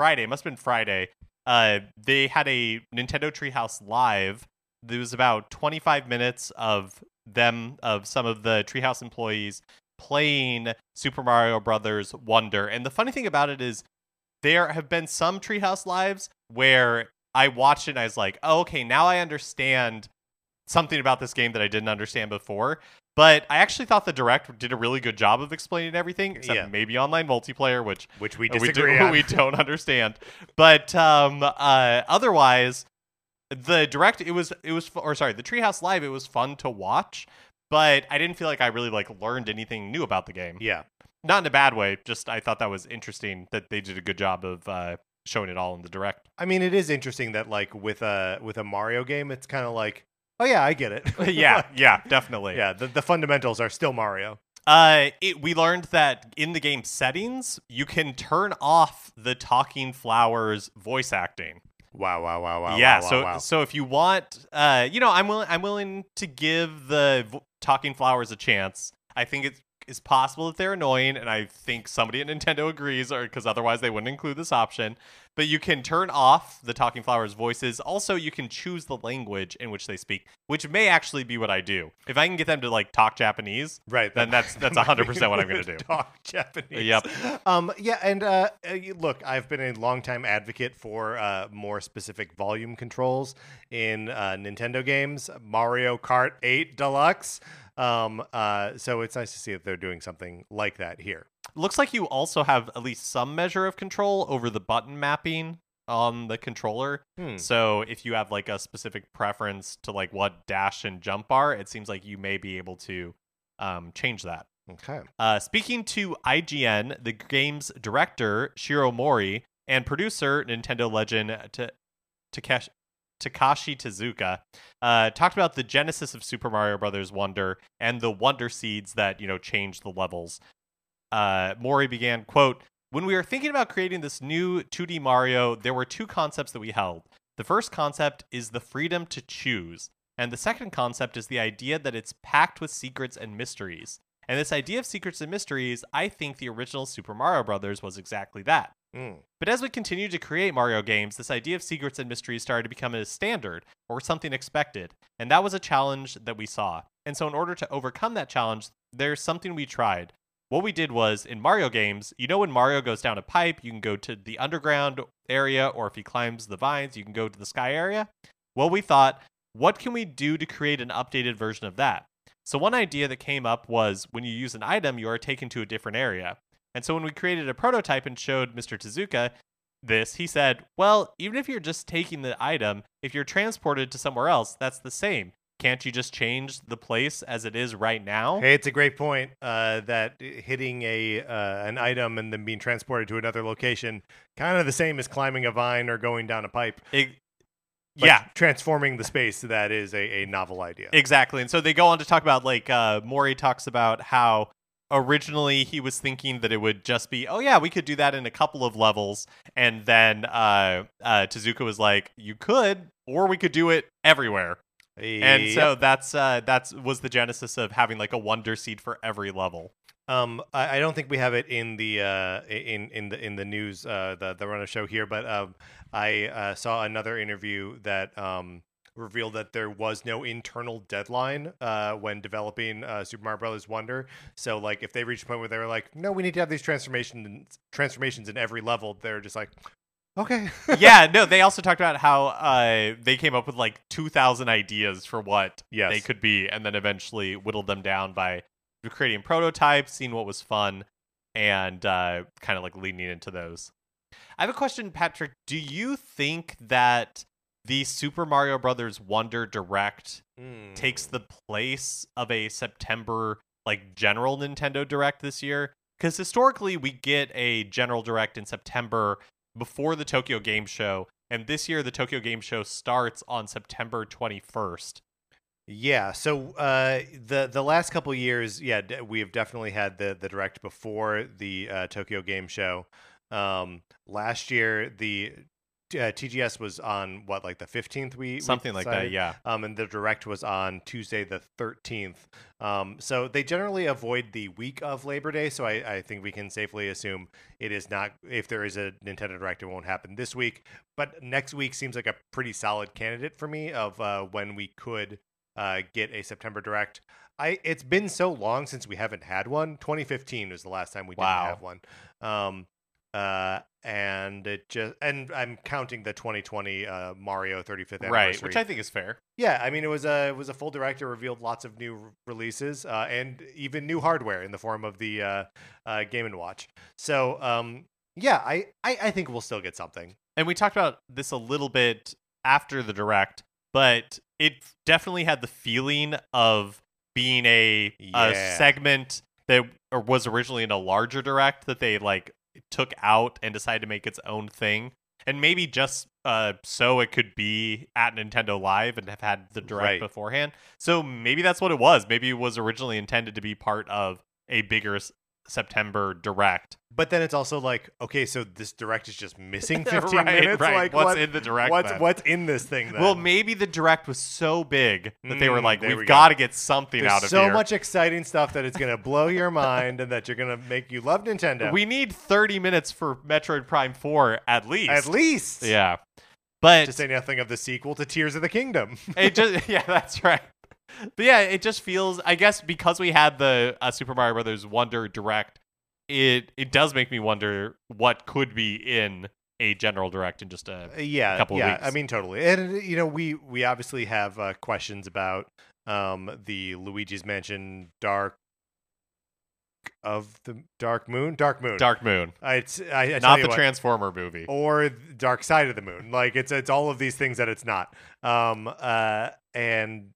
Friday? Must have been Friday. Uh, they had a Nintendo Treehouse Live. There was about 25 minutes of them, of some of the Treehouse employees playing Super Mario Brothers Wonder. And the funny thing about it is, there have been some Treehouse Lives where I watched it and I was like, oh, okay, now I understand something about this game that I didn't understand before. But I actually thought the direct did a really good job of explaining everything, except Yeah. maybe online multiplayer, which which we uh, we, disagree do, on. we don't understand. But um, uh, otherwise, the direct it was it was or sorry, the Treehouse Live it was fun to watch, but I didn't feel like I really like learned anything new about the game. yeah. Not in a bad way, just I thought that was interesting that they did a good job of uh, showing it all in the direct. I mean, it is interesting that like with a with a Mario game, it's kind of like, oh yeah, I get it. yeah, yeah, definitely. yeah. The, the fundamentals are still Mario. Uh, it, we learned that in the game settings, you can turn off the talking flowers voice acting. Wow, wow, wow, wow. yeah, wow, so wow. so if you want, uh, you know, I'm willing, I'm willing to give the v- talking flowers a chance. I think it is possible that they're annoying, and I think somebody at Nintendo agrees, or because otherwise they wouldn't include this option. But you can turn off the talking flowers voices. Also, you can choose the language in which they speak, which may actually be what I do. If I can get them to like talk Japanese, right. then that- that's that's that 100% what I'm gonna do. Talk Japanese. Yep. Um. Yeah. And uh, uh, look, I've been a longtime advocate for uh, more specific volume controls in uh, Nintendo games. Mario Kart 8 Deluxe. Um. Uh. So it's nice to see that they're doing something like that here. Looks like you also have at least some measure of control over the button mapping on the controller. Hmm. So if you have like a specific preference to like what dash and jump are, it seems like you may be able to um, change that. Okay. Uh, speaking to IGN, the game's director Shiro Mori and producer Nintendo legend Ta- Takeshi Takashi Tezuka uh, talked about the genesis of Super Mario Brothers Wonder and the wonder seeds that you know changed the levels. Uh, Mori began, "quote When we were thinking about creating this new 2D Mario, there were two concepts that we held. The first concept is the freedom to choose, and the second concept is the idea that it's packed with secrets and mysteries. And this idea of secrets and mysteries, I think the original Super Mario Brothers was exactly that. Mm. But as we continued to create Mario games, this idea of secrets and mysteries started to become a standard or something expected, and that was a challenge that we saw. And so, in order to overcome that challenge, there's something we tried. What we did was in Mario games, you know, when Mario goes down a pipe, you can go to the underground area, or if he climbs the vines, you can go to the sky area. Well, we thought, what can we do to create an updated version of that? So, one idea that came up was when you use an item, you are taken to a different area. And so when we created a prototype and showed Mr. Tezuka this, he said, Well, even if you're just taking the item, if you're transported to somewhere else, that's the same. Can't you just change the place as it is right now? Hey, it's a great point. Uh, that hitting a uh, an item and then being transported to another location, kind of the same as climbing a vine or going down a pipe. It- yeah, transforming the space that is a, a novel idea. exactly. And so they go on to talk about, like, uh, Mori talks about how originally he was thinking that it would just be, oh, yeah, we could do that in a couple of levels. And then uh, uh, Tezuka was like, you could, or we could do it everywhere. And so that's uh that's was the genesis of having like a wonder seed for every level. Um, I, I don't think we have it in the uh, in in the in the news uh, the the run of show here, but um, I uh, saw another interview that um, revealed that there was no internal deadline uh, when developing uh, Super Mario Brothers Wonder. So, like, if they reached a point where they were like, "No, we need to have these transformations transformations in every level," they're just like, "Okay, yeah, no, they also talked about how uh they came up with like 2000 ideas for what Yes. they could be and then eventually whittled them down by creating prototypes, seeing what was fun and uh kind of like leaning into those. I have a question, Patrick. Do you think that the Super Mario Brothers Wonder Direct Hmm. takes the place of a September like general Nintendo Direct this year? Because historically we get a general direct in September before the Tokyo Game Show, and this year the Tokyo Game Show starts on September 21st. Yeah. So uh, the the last couple years, yeah, d- we have definitely had the the direct before the uh, Tokyo Game Show. Um, last year the uh, TGS was on what like the 15th we we Something like that, yeah. um, and the direct was on Tuesday the 13th. Um, so they generally avoid the week of Labor Day. So I, I think we can safely assume it is not, if there is a Nintendo Direct, it won't happen this week. But next week seems like a pretty solid candidate for me of uh, when we could uh, get a September Direct. I It's been so long since we haven't had one. 2015 was the last time we Wow. didn't have one. Um, uh, and it just and I'm counting the 2020 uh, Mario 35th anniversary. Right, which I think is fair. Yeah, I mean it was a it was a full director revealed lots of new r- releases uh, and even new hardware in the form of the uh, uh, Game and Watch. So um, yeah, I, I I think we'll still get something. And we talked about this a little bit after the direct, but it definitely had the feeling of being a Yeah. a segment that or was originally in a larger direct that they like took out and decided to make its own thing. And maybe just uh, so it could be at Nintendo Live and have had the direct Right. beforehand. So maybe that's what it was. Maybe it was originally intended to be part of a bigger September direct. But then it's also like, okay, so this direct is just missing 15 Right, minutes. right. Like What's what, in the direct What's then? what's in this thing? Then? Well, maybe the direct was so big that they were Mm, like, we "We've go. got to get something There's out of so here." So much exciting stuff that it's gonna blow your mind and that you're gonna make you love Nintendo. We need 30 minutes for Metroid Prime 4 at least. at least, Yeah. But To say nothing of the sequel to Tears of the Kingdom. it just yeah, that's right. But yeah, it just feels I guess because we had the uh, Super Mario Brothers Wonder Direct, it it does make me wonder what could be in a general direct in just a Uh, yeah, couple of yeah. weeks. I mean, totally. And uh, you know, we we obviously have uh, questions about um, the Luigi's Mansion Dark of the Dark Moon, Dark Moon. Dark Moon, Uh, it's I, I not the what, Transformer movie. or Dark Side of the Moon. Like it's it's all of these things that it's not. Um, uh, and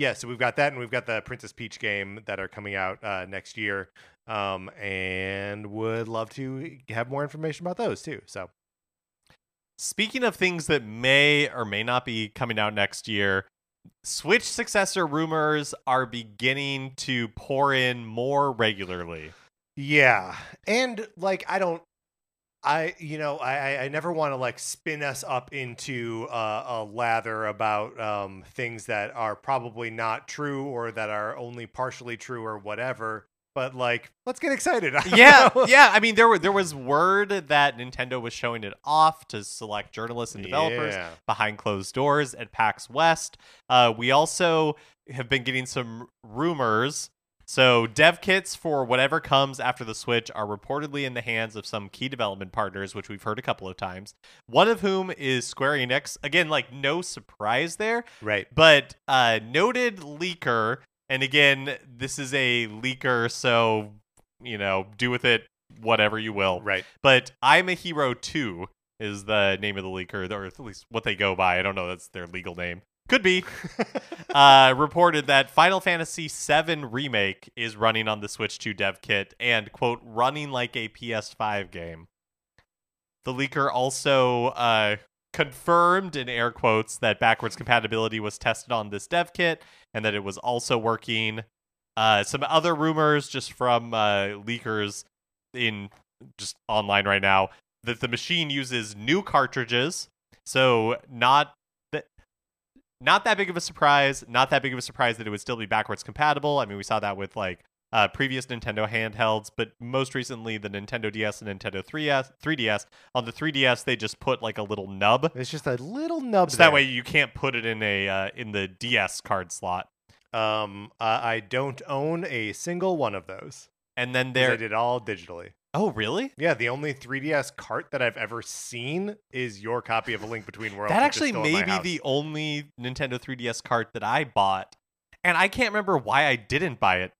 yeah, so we've got that, and we've got the Princess Peach game that are coming out uh, next year. Um, and would love to have more information about those too. So Speaking of things that may or may not be coming out next year, Switch successor rumors are beginning to pour in more regularly. Yeah. And like I don't I you know, I I- never want to like spin us up into uh, a lather about um things that are probably not true or that are only partially true or whatever. But like, let's get excited. Yeah, know. yeah. I mean, there were there was word that Nintendo was showing it off to select journalists and developers Yeah. behind closed doors at PAX West. Uh, we also have been getting some rumors. So, dev kits for whatever comes after the Switch are reportedly in the hands of some key development partners, which we've heard a couple of times. One of whom is Square Enix. Again, like no surprise there, Right. but uh, noted leaker. And again, this is a leaker, so you know, do with it whatever you will. Right. But I'm a Hero 2 is the name of the leaker, or at least what they go by. I don't know that's their legal name. Could be. uh, reported that Final Fantasy VII Remake is running on the Switch 2 dev kit and, quote, running like a PS5 game. The leaker also uh, confirmed, in air quotes, that backwards compatibility was tested on this dev kit and that it was also working. Uh, some other rumors just from uh, leakers in just online right now that the machine uses new cartridges. So not not that big of a surprise. Not that big of a surprise that it would still be backwards compatible. I mean, we saw that with like uh, previous Nintendo handhelds, but most recently the Nintendo DS and Nintendo 3DS. 3DS on the 3DS, they just put like a little nub, It's just a little nub. so that way you can't put it in a uh, in the DS card slot. Um, uh, I don't own a single one of those. And then there. I did all digitally. Oh, really? Yeah, the only 3DS cart that I've ever seen is your copy of A Link Between Worlds. That actually may be the only Nintendo 3DS cart that I bought, and I can't remember why I didn't buy it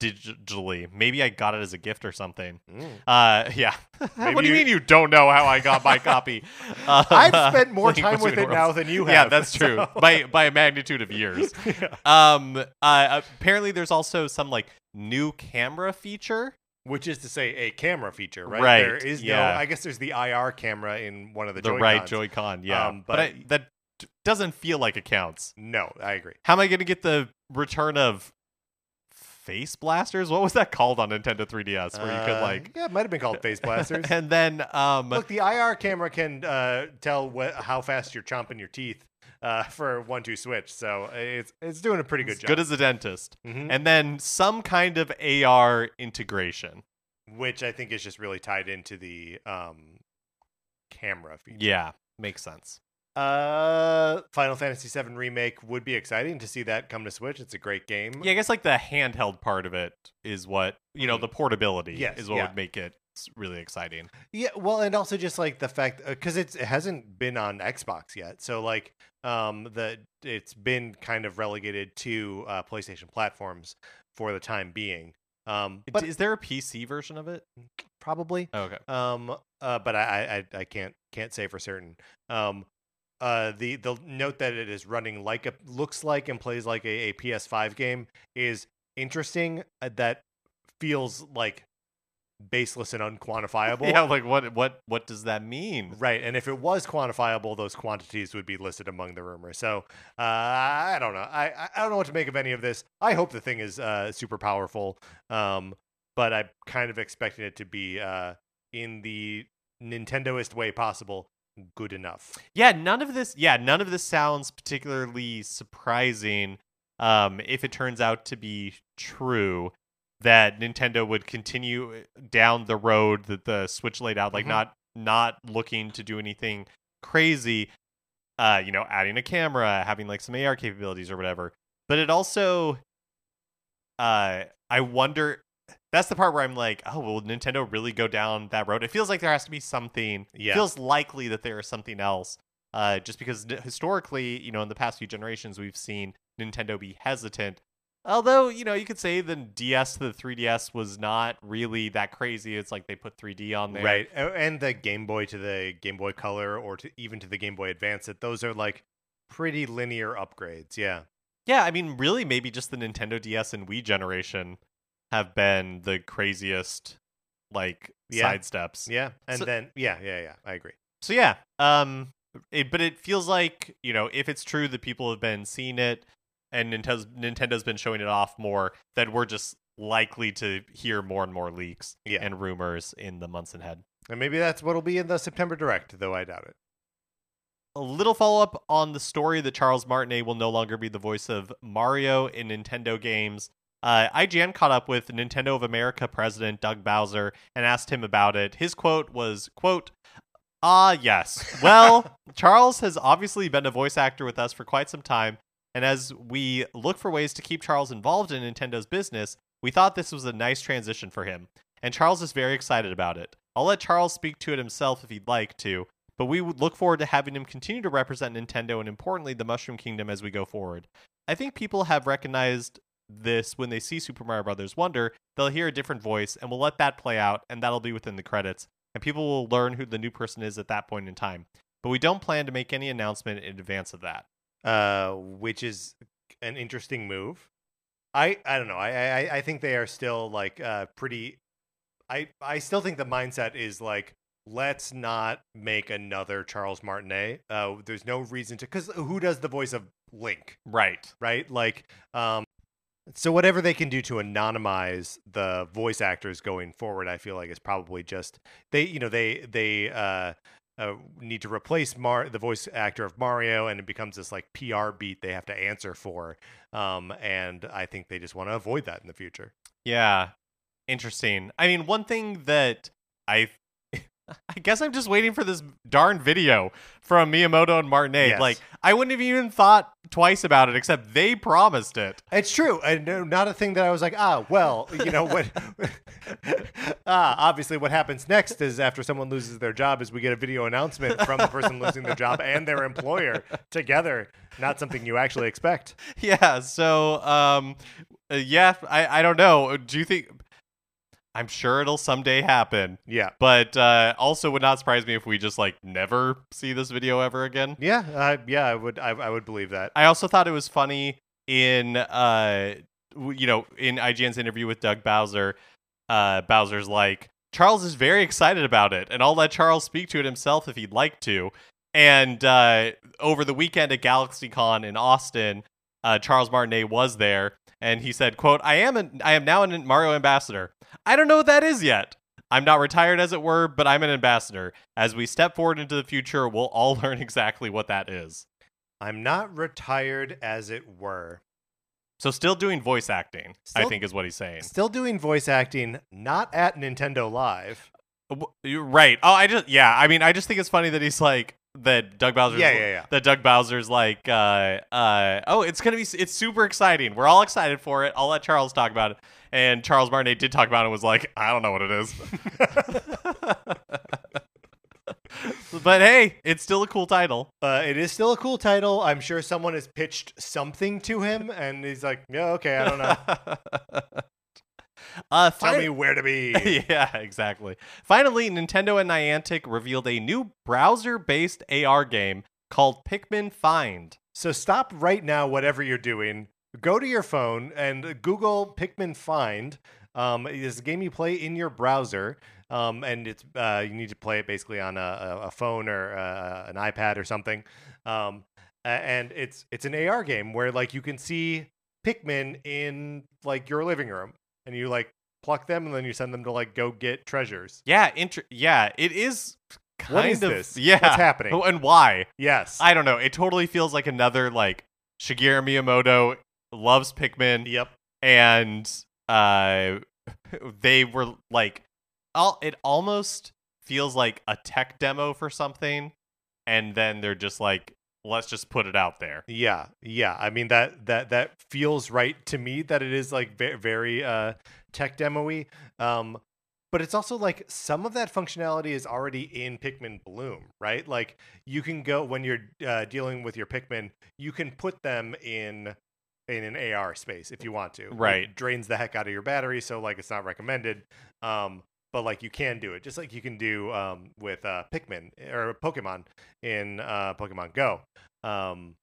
digitally. Maybe I got it as a gift or something. Mm. Uh, yeah. What do you you- mean you don't know how I got my copy? Uh, I've spent more time with it now than you have. Yeah, that's true. so- by by a magnitude of years. Yeah. Um, uh, apparently there's also some like new camera feature. Which is to say, a camera feature, right? Right, There is yeah. no. I guess there's the IR camera in one of the, The, Joy-Cons. right Joy-Con, yeah. Um, but but- I, that doesn't feel like it counts. No, I agree. How am I going to get the return of face blasters. What was that called on Nintendo 3DS? Where you could Uh, like, yeah, it might have been called face blasters. and then um, Look, the IR camera can uh, tell what, how fast you're chomping your teeth uh, for one two switch, so it's it's doing a pretty good job. good as a dentist, Mhm. and then some kind of AR integration. which I think is just really tied into the um, camera feature. Yeah, makes sense. Uh, Final Fantasy VII remake would be exciting to see that come to Switch. It's a great game. Yeah, I guess like the handheld part of it is what you know. Mm. The portability Yes, is what yeah. would make it s- really exciting. Yeah, well, and also just like the fact because it hasn't been on Xbox yet, so like um the it's been kind of relegated to uh, PlayStation platforms for the time being. Um, But is there a PC version of it? probably Oh, okay. um uh but I, I i can't can't say for certain um uh the the note that it is running like a looks like and plays like a, a ps5 game is interesting uh, that feels like baseless and unquantifiable Yeah, like what what what does that mean? right and if it was quantifiable those quantities would be listed among the rumors so uh i don't know i I- don't know what to make of any of this i hope the thing is uh super powerful um but i'm kind of expecting it to be uh in the nintendoist way possible good enough Yeah, none of this. Yeah, none of this sounds particularly surprising. Um, if it turns out to be true that Nintendo would continue uh, down the road that the Switch laid out, like Mhm. not not looking to do anything crazy. Uh, you know, adding a camera, having like some AR capabilities or whatever. But it also, uh, I wonder. That's the part where I'm like, oh, will Nintendo really go down that road? It feels like there has to be something. Yeah. feels likely that there is something else. Uh, just because historically, you know, in the past few generations, we've seen Nintendo be hesitant. Although, you know, you could say the DS to the 3DS was not really that crazy. It's like they put 3D on there. right and the game boy to the game boy color or to even to the game boy advance it those are like pretty linear upgrades yeah Yeah, I mean, really, maybe just the Nintendo DS and Wii generation have been the craziest, like, Yeah. side steps. yeah and So- then yeah yeah yeah i agree So yeah, um, it, but it feels like you know if it's true that people have been seeing it and Nintendo's Nintendo's been showing it off more, that we're just likely to hear more and more leaks Yeah. and rumors in the months ahead. and maybe that's what'll be in the september direct though i doubt it A little follow up on the story that Charles Martinet will no longer be the voice of Mario in Nintendo games. Uh, IGN caught up with Nintendo of America president Doug Bowser and asked him about it. His quote was, "quote Ah, yes. Well, Charles has obviously been a voice actor with us for quite some time, and as we look for ways to keep Charles involved in Nintendo's business, we thought this was a nice transition for him. And Charles is very excited about it. I'll let Charles speak to it himself if he'd like to, but we would look forward to having him continue to represent Nintendo and importantly the Mushroom Kingdom as we go forward. I think people have recognized this when they see Super Mario Brothers Wonder, they'll hear a different voice and we'll let that play out and that'll be within the credits and people will learn who the new person is at that point in time. But we don't plan to make any announcement in advance of that. Uh, which is an interesting move. I I don't know. I I, I think they are still like uh, pretty. I I still think the mindset is like let's not make another Charles Martinet. Uh, there's no reason to because who does the voice of Link, Right. right? Like um. So whatever they can do to anonymize the voice actors going forward, I feel like is probably just they, you know, they they uh, uh, need to replace Mar the voice actor of Mario, and it becomes this like PR beat they have to answer for. Um, and I think they just want to avoid that in the future. Yeah. Interesting. I mean, one thing that I I guess I'm just waiting for this darn video from Miyamoto and Martinet. Yes. Like, I wouldn't have even thought twice about it, except they promised it. It's true, and no- not a thing that I was like, ah, well, you know what? ah, obviously, what happens next is after someone loses their job, is we get a video announcement from the person losing their job and their employer together. Not something you actually expect. Yeah. So, um, uh, yeah, I, I don't know. Do you think? I'm sure it'll someday happen, Yeah, but uh, also would not surprise me if we just like never see this video ever again. yeah, uh, yeah. I would, I, I would believe that. I also thought it was funny in uh you know in IGN's interview with Doug Bowser. Uh, Bowser's like Charles is very excited about it, and I'll let Charles speak to it himself if he'd like to. And uh, over the weekend at GalaxyCon in Austin, uh, Charles Martinet was there, and he said, "quote I am an, I am now a Mario ambassador. I don't know what that is yet. I'm not retired, as it were, but I'm an ambassador. As we step forward into the future, we'll all learn exactly what that is. I'm not retired, as it were. So, still doing voice acting, I think, is what he's saying. Still doing voice acting, not at Nintendo Live. You're right. Oh, I just yeah. I mean, I just think it's funny that he's like that. Doug Bowser's Yeah, yeah, yeah. That Doug Bowser's like, uh, uh, oh, it's gonna be, it's super exciting. We're all excited for it. I'll let Charles talk about it. And Charles Martinet did talk about it. and Was like, I don't know what it is. but hey, it's still a cool title. Uh, it is still a cool title. I'm sure someone has pitched something to him, and he's like, "Yeah, okay, I don't know. uh, Tell me where to be." yeah, exactly. Finally, Nintendo and Niantic revealed a new browser-based AR game called Pikmin Find. So stop right now, whatever you're doing. Go to your phone and Google Pikmin Find. Um, it's a game you play in your browser, um, and it's uh, you need to play it basically on a, a, a phone or uh, an iPad or something. Um, and it's it's an AR game where like you can see Pikmin in like your living room, and you like pluck them, and then you send them to like go get treasures. Yeah, inter- yeah, it is kind What is of this? yeah. What's happening? Oh, and why? Yes. I don't know. It totally feels like another like Shigeru Miyamoto loves Pikmin yep. and uh they were like all it almost feels like a tech demo for something and then they're just like let's just put it out there. Yeah, yeah. I mean that that that feels right to me that it is like very, very uh tech demo-y. Um but it's also like some of that functionality is already in Pikmin Bloom, right? Like you can go when you're uh, dealing with your Pikmin, you can put them in in an AR space if you want to. It Right. drains the heck out of your battery, so like it's not recommended. Um but like you can do it just like you can do um with uh Pikmin or Pokemon in uh Pokemon Go. Um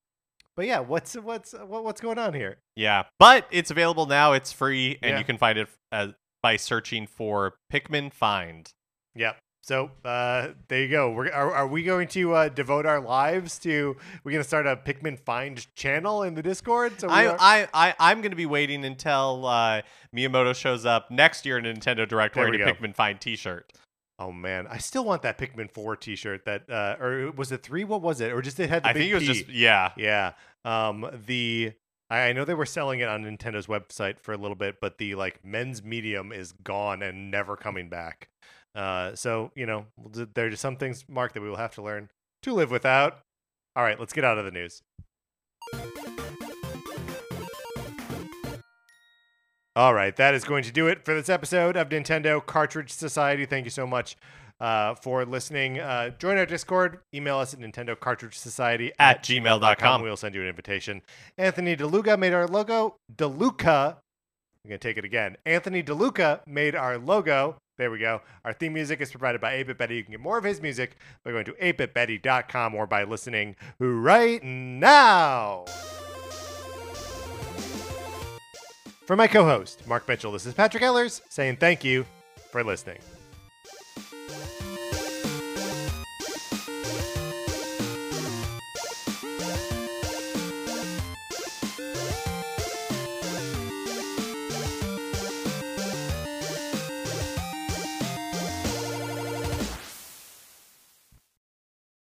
but yeah, what's what's what's going on here? Yeah, but it's available now. It's free and Yeah. you can find it uh, by searching for Pikmin Find. Yep. So uh, there you go. We're, are, are we going to uh, devote our lives to? We're going to start a Pikmin Find channel in the Discord. So we I, are- I, I, I'm going to be waiting until uh, Miyamoto shows up next year in Nintendo Direct There wearing we a go. Pikmin Find T-shirt. oh man, I still want that Pikmin Four T-shirt. That uh, or was it three? What was it? Or just it had the I think it was P. just yeah. yeah. Um, the I I know they were selling it on Nintendo's website for a little bit, but the like men's medium is gone and never coming back. Uh, so you know, th- there are just some things, Mark, that we will have to learn to live without. All right, let's get out of the news. All right, that is going to do it for this episode of Nintendo Cartridge Society. Thank you so much uh, for listening. Uh, join our Discord. Email us at Nintendo Cartridge Society At gmail.com. We'll send you an invitation. Anthony DeLuca made our logo. DeLuca, I'm going to take it again. Anthony DeLuca made our logo. There we go. Our theme music is provided by 8-Bit Betty. You can get more of his music by going to 8bitbetty.com or by listening right now. For my co host, Mark Mitchell, this is Patrick Ellers saying thank you for listening.